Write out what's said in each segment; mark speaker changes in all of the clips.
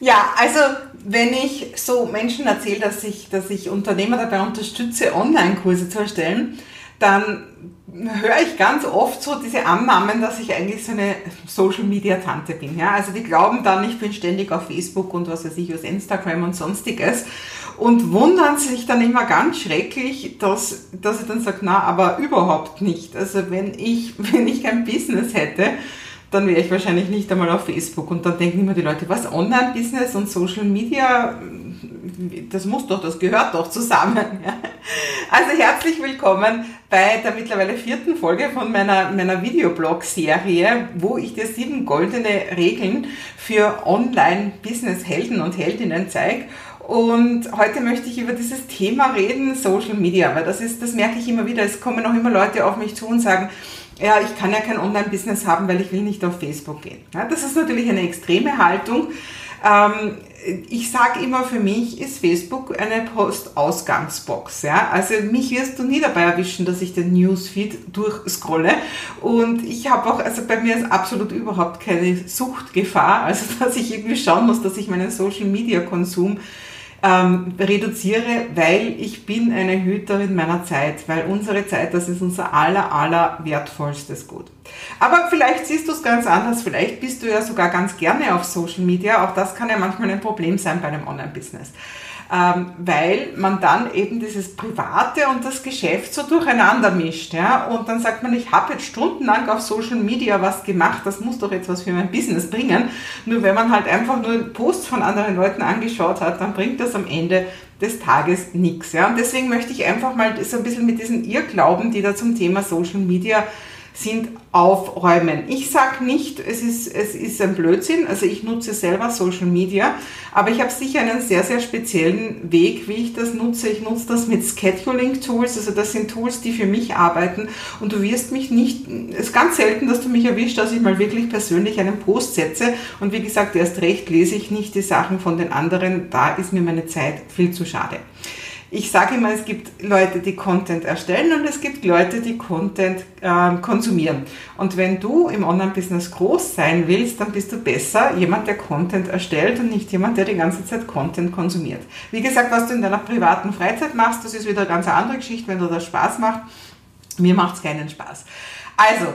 Speaker 1: Ja, also wenn ich so Menschen erzähle, dass ich, dass ich Unternehmer dabei unterstütze, Online-Kurse zu erstellen, dann höre ich ganz oft so diese Annahmen, dass ich eigentlich so eine Social Media Tante bin. Ja? Also die glauben dann, ich bin ständig auf Facebook und was weiß ich, aus Instagram und sonstiges und wundern sich dann immer ganz schrecklich, dass, dass ich dann sage, na, aber überhaupt nicht. Also wenn ich, wenn ich kein Business hätte, dann wäre ich wahrscheinlich nicht einmal auf Facebook. Und dann denken immer die Leute, was, Online-Business und Social Media, das muss doch, das gehört doch zusammen. Also herzlich willkommen bei der mittlerweile vierten Folge von meiner, meiner Videoblog-Serie, wo ich dir sieben goldene Regeln für Online-Business-Helden und Heldinnen zeige. Und heute möchte ich über dieses Thema reden, Social Media, weil das ist, das merke ich immer wieder. Es kommen auch immer Leute auf mich zu und sagen, ja, ich kann ja kein Online-Business haben, weil ich will nicht auf Facebook gehen. Ja, das ist natürlich eine extreme Haltung. Ähm, ich sage immer, für mich ist Facebook eine Post-Ausgangsbox. Ja? Also mich wirst du nie dabei erwischen, dass ich den Newsfeed durchscrolle. Und ich habe auch, also bei mir ist absolut überhaupt keine Suchtgefahr, also dass ich irgendwie schauen muss, dass ich meinen Social-Media-Konsum ähm, reduziere, weil ich bin eine Hüterin meiner Zeit, weil unsere Zeit, das ist unser aller, aller wertvollstes Gut. Aber vielleicht siehst du es ganz anders, vielleicht bist du ja sogar ganz gerne auf Social Media, auch das kann ja manchmal ein Problem sein bei einem Online-Business ähm, weil man dann eben dieses Private und das Geschäft so durcheinander mischt. Ja? Und dann sagt man, ich habe jetzt stundenlang auf Social Media was gemacht, das muss doch jetzt was für mein Business bringen. Nur wenn man halt einfach nur Posts von anderen Leuten angeschaut hat, dann bringt das am Ende des Tages nichts. Ja? Und deswegen möchte ich einfach mal so ein bisschen mit diesen Irrglauben, die da zum Thema Social Media sind aufräumen. Ich sage nicht, es ist, es ist ein Blödsinn, also ich nutze selber Social Media, aber ich habe sicher einen sehr, sehr speziellen Weg, wie ich das nutze. Ich nutze das mit Scheduling-Tools, also das sind Tools, die für mich arbeiten und du wirst mich nicht, es ist ganz selten, dass du mich erwischt, dass ich mal wirklich persönlich einen Post setze und wie gesagt, erst recht lese ich nicht die Sachen von den anderen, da ist mir meine Zeit viel zu schade ich sage immer, es gibt Leute, die Content erstellen und es gibt Leute, die Content äh, konsumieren. Und wenn du im Online-Business groß sein willst, dann bist du besser jemand, der Content erstellt und nicht jemand, der die ganze Zeit Content konsumiert. Wie gesagt, was du in deiner privaten Freizeit machst, das ist wieder eine ganz andere Geschichte, wenn du das Spaß macht. Mir macht es keinen Spaß. Also,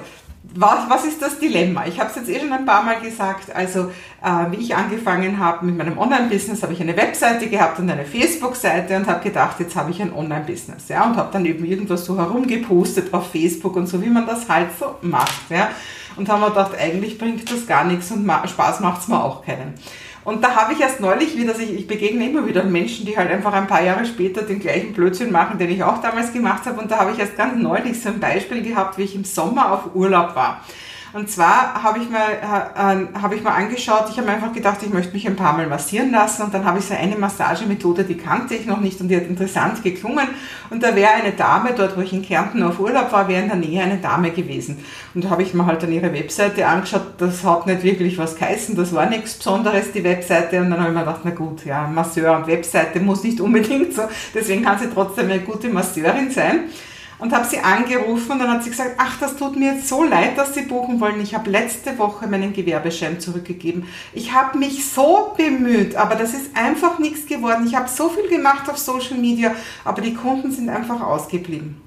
Speaker 1: was, was ist das Dilemma? Ich habe es jetzt eh schon ein paar Mal gesagt. Also, äh, wie ich angefangen habe mit meinem Online-Business, habe ich eine Webseite gehabt und eine Facebook-Seite und habe gedacht, jetzt habe ich ein Online-Business. Ja, und habe dann eben irgendwas so herumgepostet auf Facebook und so, wie man das halt so macht. Ja, und haben mir gedacht, eigentlich bringt das gar nichts und Spaß macht es mir auch keinen. Und da habe ich erst neulich wieder, ich, ich begegne immer wieder Menschen, die halt einfach ein paar Jahre später den gleichen Blödsinn machen, den ich auch damals gemacht habe. Und da habe ich erst ganz neulich so ein Beispiel gehabt, wie ich im Sommer auf Urlaub war. Und zwar habe ich, mal, äh, hab ich mal angeschaut, ich habe einfach gedacht, ich möchte mich ein paar Mal massieren lassen und dann habe ich so eine Massagemethode, die kannte ich noch nicht und die hat interessant geklungen. Und da wäre eine Dame, dort wo ich in Kärnten auf Urlaub war, wäre in der Nähe eine Dame gewesen. Und da habe ich mir halt dann ihre Webseite angeschaut, das hat nicht wirklich was geheißen, das war nichts Besonderes, die Webseite. Und dann habe ich mir gedacht, na gut, ja, Masseur und Webseite muss nicht unbedingt so, deswegen kann sie trotzdem eine gute Masseurin sein und habe sie angerufen und dann hat sie gesagt, ach, das tut mir jetzt so leid, dass Sie buchen wollen. Ich habe letzte Woche meinen Gewerbeschein zurückgegeben. Ich habe mich so bemüht, aber das ist einfach nichts geworden. Ich habe so viel gemacht auf Social Media, aber die Kunden sind einfach ausgeblieben.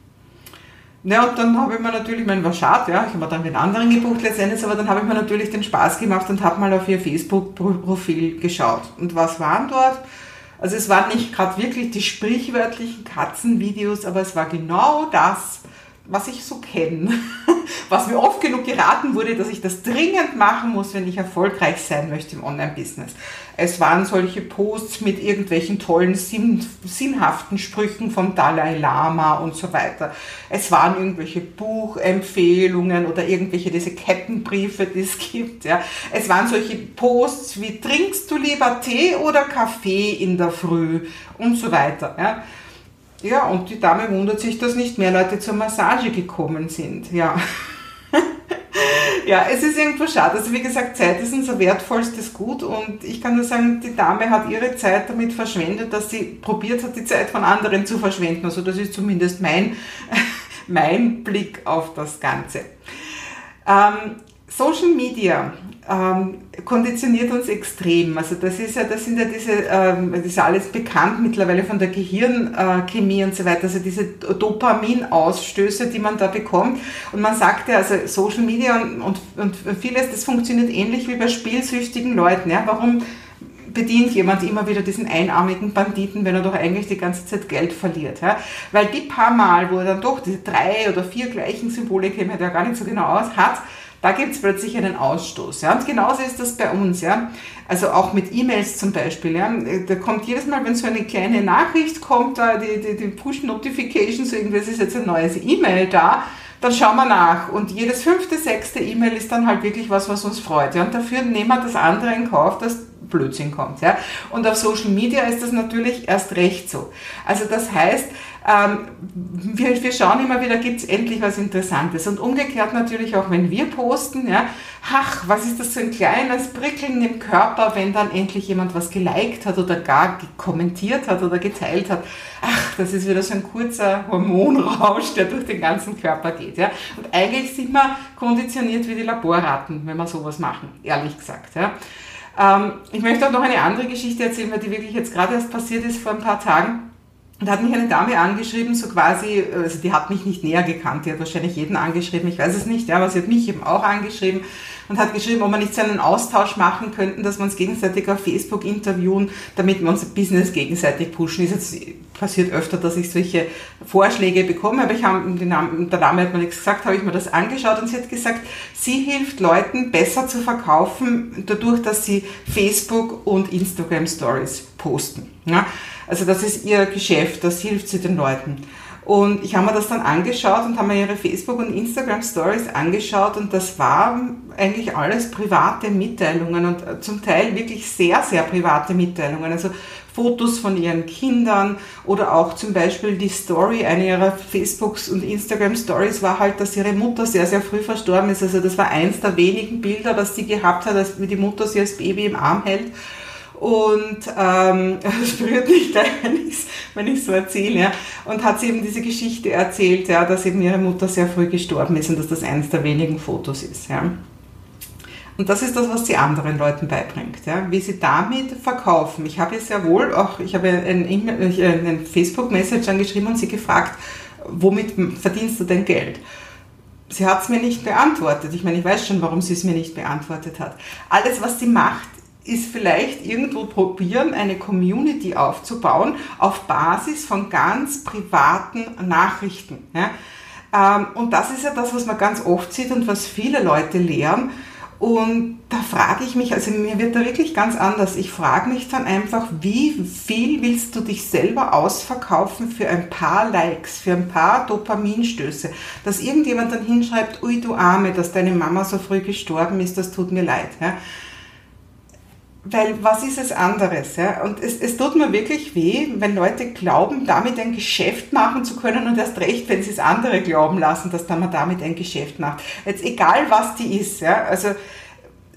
Speaker 1: Ja, und dann habe ich mir natürlich, mein war schade, ja, ich habe dann den anderen gebucht letztendlich, aber dann habe ich mir natürlich den Spaß gemacht und habe mal auf ihr Facebook-Profil geschaut. Und was waren dort? Also es waren nicht gerade wirklich die sprichwörtlichen Katzenvideos, aber es war genau das, was ich so kenne, was mir oft genug geraten wurde, dass ich das dringend machen muss, wenn ich erfolgreich sein möchte im Online-Business. Es waren solche Posts mit irgendwelchen tollen, sinn, sinnhaften Sprüchen vom Dalai Lama und so weiter. Es waren irgendwelche Buchempfehlungen oder irgendwelche diese Kettenbriefe, die es gibt. Ja. Es waren solche Posts wie trinkst du lieber Tee oder Kaffee in der Früh und so weiter. Ja. Ja, und die Dame wundert sich, dass nicht mehr Leute zur Massage gekommen sind. Ja. ja, es ist irgendwo schade. Also wie gesagt, Zeit ist unser wertvollstes Gut und ich kann nur sagen, die Dame hat ihre Zeit damit verschwendet, dass sie probiert hat, die Zeit von anderen zu verschwenden. Also das ist zumindest mein, mein Blick auf das Ganze. Ähm, Social Media ähm, konditioniert uns extrem. Also das ist ja, das sind ja diese, ähm, das ist alles bekannt mittlerweile von der Gehirnchemie und so weiter, also diese Dopaminausstöße, die man da bekommt. Und man sagt ja, also Social Media und, und, und vieles, das funktioniert ähnlich wie bei spielsüchtigen Leuten. Ja? Warum bedient jemand immer wieder diesen einarmigen Banditen, wenn er doch eigentlich die ganze Zeit Geld verliert. Ja? Weil die paar Mal, wo er dann doch diese drei oder vier gleichen Symbole, käme ja gar nicht so genau aus, hat, da gibt es plötzlich einen Ausstoß. Ja? Und genauso ist das bei uns. Ja? Also auch mit E-Mails zum Beispiel. Ja? Da kommt jedes Mal, wenn so eine kleine Nachricht kommt, da die, die, die Push-Notifications, irgendwas ist jetzt ein neues E-Mail da, dann schauen wir nach. Und jedes fünfte, sechste E-Mail ist dann halt wirklich was, was uns freut. Ja? Und dafür nehmen wir das andere in Kauf, dass Blödsinn kommt. Ja? Und auf Social Media ist das natürlich erst recht so. Also das heißt, ähm, wir, wir schauen immer wieder, gibt es endlich was Interessantes. Und umgekehrt natürlich auch, wenn wir posten, ja, ach, was ist das für ein kleines Prickeln im Körper, wenn dann endlich jemand was geliked hat oder gar kommentiert hat oder geteilt hat. Ach, das ist wieder so ein kurzer Hormonrausch, der durch den ganzen Körper geht. Ja. Und eigentlich sind wir konditioniert wie die Laborraten, wenn wir sowas machen, ehrlich gesagt. Ja. Ähm, ich möchte auch noch eine andere Geschichte erzählen, weil die wirklich jetzt gerade erst passiert ist vor ein paar Tagen. Da hat mich eine Dame angeschrieben, so quasi, also die hat mich nicht näher gekannt, die hat wahrscheinlich jeden angeschrieben, ich weiß es nicht, ja, aber sie hat mich eben auch angeschrieben und hat geschrieben, ob wir nicht so einen Austausch machen könnten, dass wir uns gegenseitig auf Facebook interviewen, damit wir unser Business gegenseitig pushen. Ist jetzt passiert öfter, dass ich solche Vorschläge bekomme, aber ich habe, der Dame hat mir nichts gesagt, habe ich mir das angeschaut und sie hat gesagt, sie hilft Leuten besser zu verkaufen, dadurch, dass sie Facebook und Instagram Stories posten. Also das ist ihr Geschäft, das hilft sie den Leuten. Und ich habe mir das dann angeschaut und habe mir ihre Facebook- und Instagram-Stories angeschaut und das waren eigentlich alles private Mitteilungen und äh, zum Teil wirklich sehr, sehr private Mitteilungen. Also Fotos von ihren Kindern oder auch zum Beispiel die Story, eine ihrer Facebooks und Instagram Stories war halt, dass ihre Mutter sehr, sehr früh verstorben ist. Also das war eins der wenigen Bilder, was sie gehabt hat, wie die Mutter sie als Baby im Arm hält. Und ähm, es berührt mich gleich, wenn ich es so erzähle. Ja. Und hat sie eben diese Geschichte erzählt, ja, dass eben ihre Mutter sehr früh gestorben ist und dass das eines der wenigen Fotos ist. Ja. Und das ist das, was sie anderen Leuten beibringt, ja, wie sie damit verkaufen. Ich habe ja sehr wohl auch, ich habe einen, einen Facebook-Message angeschrieben und sie gefragt, womit verdienst du denn Geld? Sie hat es mir nicht beantwortet. Ich meine, ich weiß schon, warum sie es mir nicht beantwortet hat. Alles, was sie macht, ist vielleicht irgendwo probieren, eine Community aufzubauen auf Basis von ganz privaten Nachrichten. Ja? Ähm, und das ist ja das, was man ganz oft sieht und was viele Leute lehren. Und da frage ich mich, also mir wird da wirklich ganz anders. Ich frage mich dann einfach, wie viel willst du dich selber ausverkaufen für ein paar Likes, für ein paar Dopaminstöße, dass irgendjemand dann hinschreibt, ui du Arme, dass deine Mama so früh gestorben ist, das tut mir leid. Ja? Weil was ist es anderes? Ja? Und es, es tut mir wirklich weh, wenn Leute glauben, damit ein Geschäft machen zu können und erst recht, wenn sie es andere glauben lassen, dass man damit ein Geschäft macht. Jetzt egal, was die ist. Ja? Also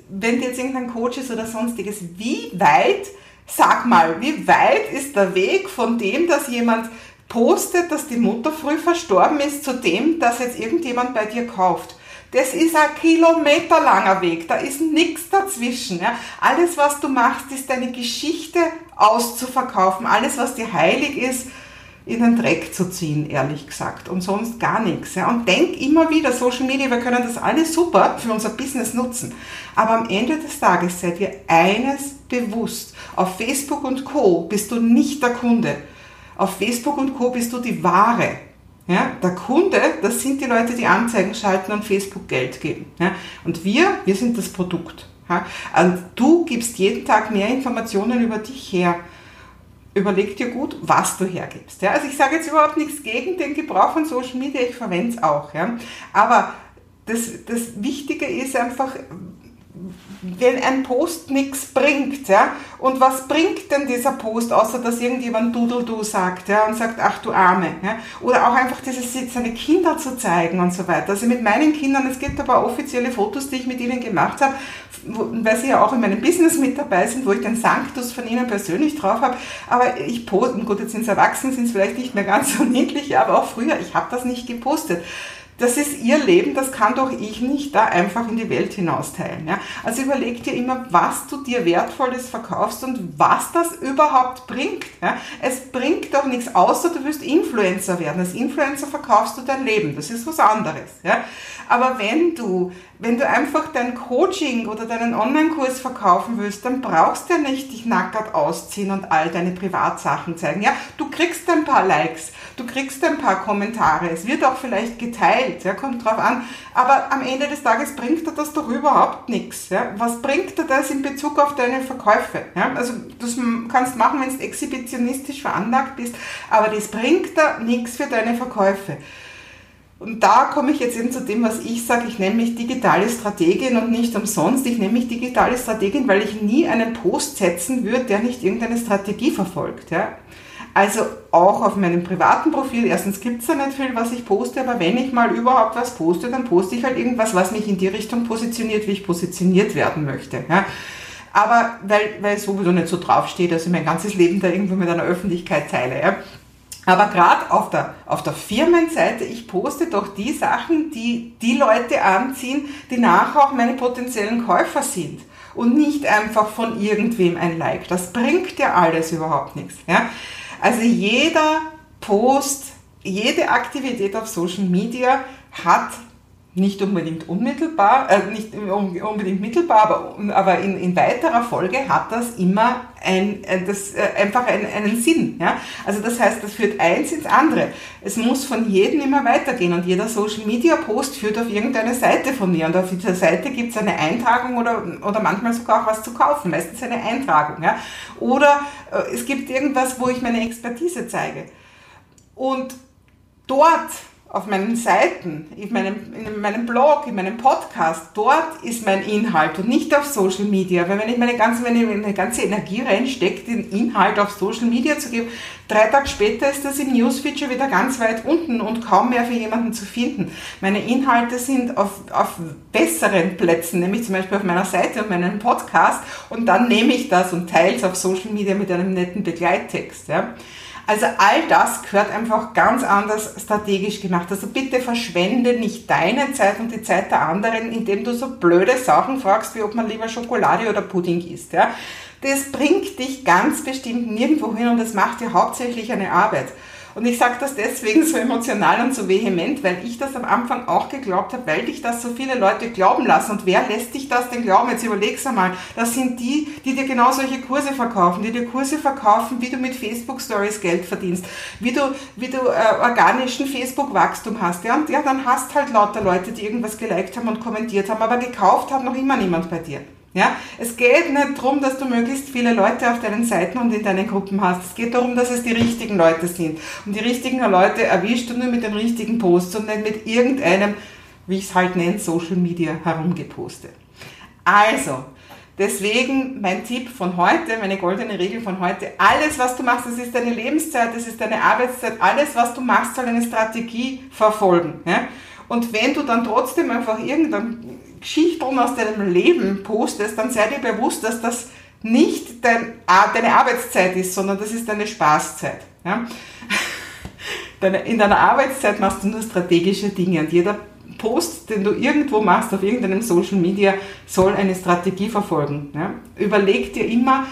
Speaker 1: wenn jetzt irgendein Coach ist oder sonstiges, wie weit, sag mal, wie weit ist der Weg von dem, dass jemand postet, dass die Mutter früh verstorben ist, zu dem, dass jetzt irgendjemand bei dir kauft? Das ist ein kilometerlanger Weg, da ist nichts dazwischen. Ja. Alles, was du machst, ist deine Geschichte auszuverkaufen. Alles, was dir heilig ist, in den Dreck zu ziehen, ehrlich gesagt. Und sonst gar nichts. Ja. Und denk immer wieder, Social Media, wir können das alles super für unser Business nutzen. Aber am Ende des Tages seid ihr eines bewusst. Auf Facebook und Co. bist du nicht der Kunde. Auf Facebook und Co. bist du die Ware. Ja, der Kunde, das sind die Leute, die Anzeigen schalten und Facebook Geld geben. Ja, und wir, wir sind das Produkt. Ja, und du gibst jeden Tag mehr Informationen über dich her. Überleg dir gut, was du hergibst. Ja, also ich sage jetzt überhaupt nichts gegen den Gebrauch von Social Media, ich verwende es auch. Ja, aber das, das Wichtige ist einfach, wenn ein Post nichts bringt, ja, und was bringt denn dieser Post, außer dass irgendjemand Doodle-Du sagt, ja, und sagt, ach du Arme, ja, oder auch einfach dieses, seine Kinder zu zeigen und so weiter. Also mit meinen Kindern, es gibt aber offizielle Fotos, die ich mit ihnen gemacht habe, weil sie ja auch in meinem Business mit dabei sind, wo ich den Sanctus von ihnen persönlich drauf habe, aber ich poste, gut, jetzt sind sie erwachsen, sind es vielleicht nicht mehr ganz so niedlich, aber auch früher, ich habe das nicht gepostet das ist ihr Leben, das kann doch ich nicht da einfach in die Welt hinausteilen. Ja? Also überleg dir immer, was du dir Wertvolles verkaufst und was das überhaupt bringt. Ja? Es bringt doch nichts, außer du wirst Influencer werden. Als Influencer verkaufst du dein Leben, das ist was anderes. Ja? Aber wenn du, wenn du einfach dein Coaching oder deinen Online-Kurs verkaufen willst, dann brauchst du ja nicht dich nackert ausziehen und all deine Privatsachen zeigen. Ja, du kriegst ein paar Likes, du kriegst ein paar Kommentare, es wird auch vielleicht geteilt, ja, kommt drauf an. Aber am Ende des Tages bringt dir das doch überhaupt nichts. Ja. Was bringt dir das in Bezug auf deine Verkäufe? Ja. Also das kannst machen, wenn du exhibitionistisch veranlagt bist, aber das bringt dir nichts für deine Verkäufe. Und da komme ich jetzt eben zu dem, was ich sage. Ich nenne mich digitale Strategin und nicht umsonst. Ich nenne mich digitale Strategin, weil ich nie einen Post setzen würde, der nicht irgendeine Strategie verfolgt. Ja? Also auch auf meinem privaten Profil. Erstens gibt es da nicht viel, was ich poste, aber wenn ich mal überhaupt was poste, dann poste ich halt irgendwas, was mich in die Richtung positioniert, wie ich positioniert werden möchte. Ja. Aber weil, weil es sowieso nicht so draufsteht, dass ich mein ganzes Leben da irgendwo mit einer Öffentlichkeit teile. Ja. Aber gerade auf der, auf der Firmenseite, ich poste doch die Sachen, die die Leute anziehen, die nachher auch meine potenziellen Käufer sind. Und nicht einfach von irgendwem ein Like. Das bringt ja alles überhaupt nichts. Ja? Also jeder Post, jede Aktivität auf Social Media hat nicht unbedingt unmittelbar, äh, nicht unbedingt mittelbar, aber, aber in, in weiterer Folge hat das immer ein, äh, das, äh, einfach einen, einen Sinn. Ja? Also das heißt, das führt eins ins andere. Es muss von jedem immer weitergehen und jeder Social Media Post führt auf irgendeine Seite von mir und auf dieser Seite gibt es eine Eintragung oder, oder manchmal sogar auch was zu kaufen, meistens eine Eintragung. Ja? Oder äh, es gibt irgendwas, wo ich meine Expertise zeige. Und dort auf meinen Seiten, in meinem, in meinem Blog, in meinem Podcast, dort ist mein Inhalt und nicht auf Social Media. Weil wenn ich meine ganze, wenn ich meine ganze Energie reinstecke, den Inhalt auf Social Media zu geben, drei Tage später ist das im Newsfeature wieder ganz weit unten und kaum mehr für jemanden zu finden. Meine Inhalte sind auf, auf besseren Plätzen, nämlich zum Beispiel auf meiner Seite und meinem Podcast und dann nehme ich das und teile es auf Social Media mit einem netten Begleittext. Ja. Also all das gehört einfach ganz anders strategisch gemacht. Also bitte verschwende nicht deine Zeit und die Zeit der anderen, indem du so blöde Sachen fragst, wie ob man lieber Schokolade oder Pudding isst. Ja? Das bringt dich ganz bestimmt nirgendwo hin und das macht dir hauptsächlich eine Arbeit. Und ich sage das deswegen so emotional und so vehement, weil ich das am Anfang auch geglaubt habe, weil dich das so viele Leute glauben lassen. Und wer lässt dich das denn glauben? Jetzt überleg's einmal. Das sind die, die dir genau solche Kurse verkaufen, die dir Kurse verkaufen, wie du mit Facebook Stories Geld verdienst, wie du, wie du äh, organischen Facebook-Wachstum hast. Ja? Und ja, dann hast halt lauter Leute, die irgendwas geliked haben und kommentiert haben, aber gekauft hat noch immer niemand bei dir. Ja, es geht nicht darum, dass du möglichst viele Leute auf deinen Seiten und in deinen Gruppen hast. Es geht darum, dass es die richtigen Leute sind. Und die richtigen Leute erwischst du nur mit den richtigen Posts und nicht mit irgendeinem, wie ich es halt nenne, Social Media herumgepostet. Also, deswegen mein Tipp von heute, meine goldene Regel von heute, alles was du machst, das ist deine Lebenszeit, das ist deine Arbeitszeit, alles was du machst, soll eine Strategie verfolgen. Ja? Und wenn du dann trotzdem einfach irgendein Geschichten aus deinem Leben postest, dann sei dir bewusst, dass das nicht dein, deine Arbeitszeit ist, sondern das ist deine Spaßzeit. Ja? In deiner Arbeitszeit machst du nur strategische Dinge und jeder Post, den du irgendwo machst auf irgendeinem Social Media, soll eine Strategie verfolgen. Ja? Überleg dir immer,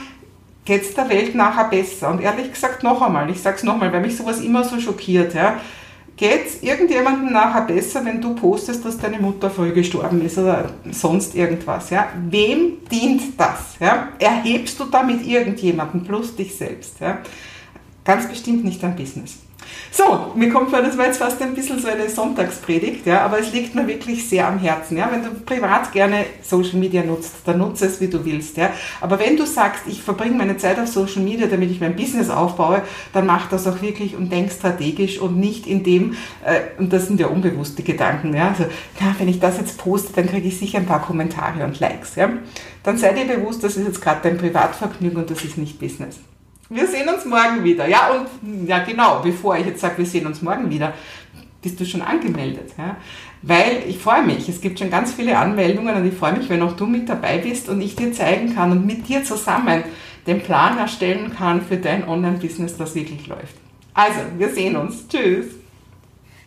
Speaker 1: geht es der Welt nachher besser? Und ehrlich gesagt noch einmal, ich sage es nochmal, weil mich sowas immer so schockiert. Ja? Geht es irgendjemandem nachher besser, wenn du postest, dass deine Mutter früh gestorben ist oder sonst irgendwas? Ja? Wem dient das? Ja? Erhebst du damit irgendjemanden plus dich selbst? Ja? Ganz bestimmt nicht dein Business. So, mir kommt vor, das war jetzt fast ein bisschen so eine Sonntagspredigt, ja, aber es liegt mir wirklich sehr am Herzen. Ja. Wenn du privat gerne Social Media nutzt, dann nutze es, wie du willst. Ja. Aber wenn du sagst, ich verbringe meine Zeit auf Social Media, damit ich mein Business aufbaue, dann mach das auch wirklich und denk strategisch und nicht in dem, äh, und das sind ja unbewusste Gedanken, ja. Also, na, wenn ich das jetzt poste, dann kriege ich sicher ein paar Kommentare und Likes. Ja. Dann sei dir bewusst, das ist jetzt gerade dein Privatvergnügen und das ist nicht Business. Wir sehen uns morgen wieder. Ja, und ja, genau, bevor ich jetzt sage, wir sehen uns morgen wieder, bist du schon angemeldet. Ja? Weil ich freue mich, es gibt schon ganz viele Anmeldungen und ich freue mich, wenn auch du mit dabei bist und ich dir zeigen kann und mit dir zusammen den Plan erstellen kann für dein Online-Business, das wirklich läuft. Also, wir sehen uns. Tschüss.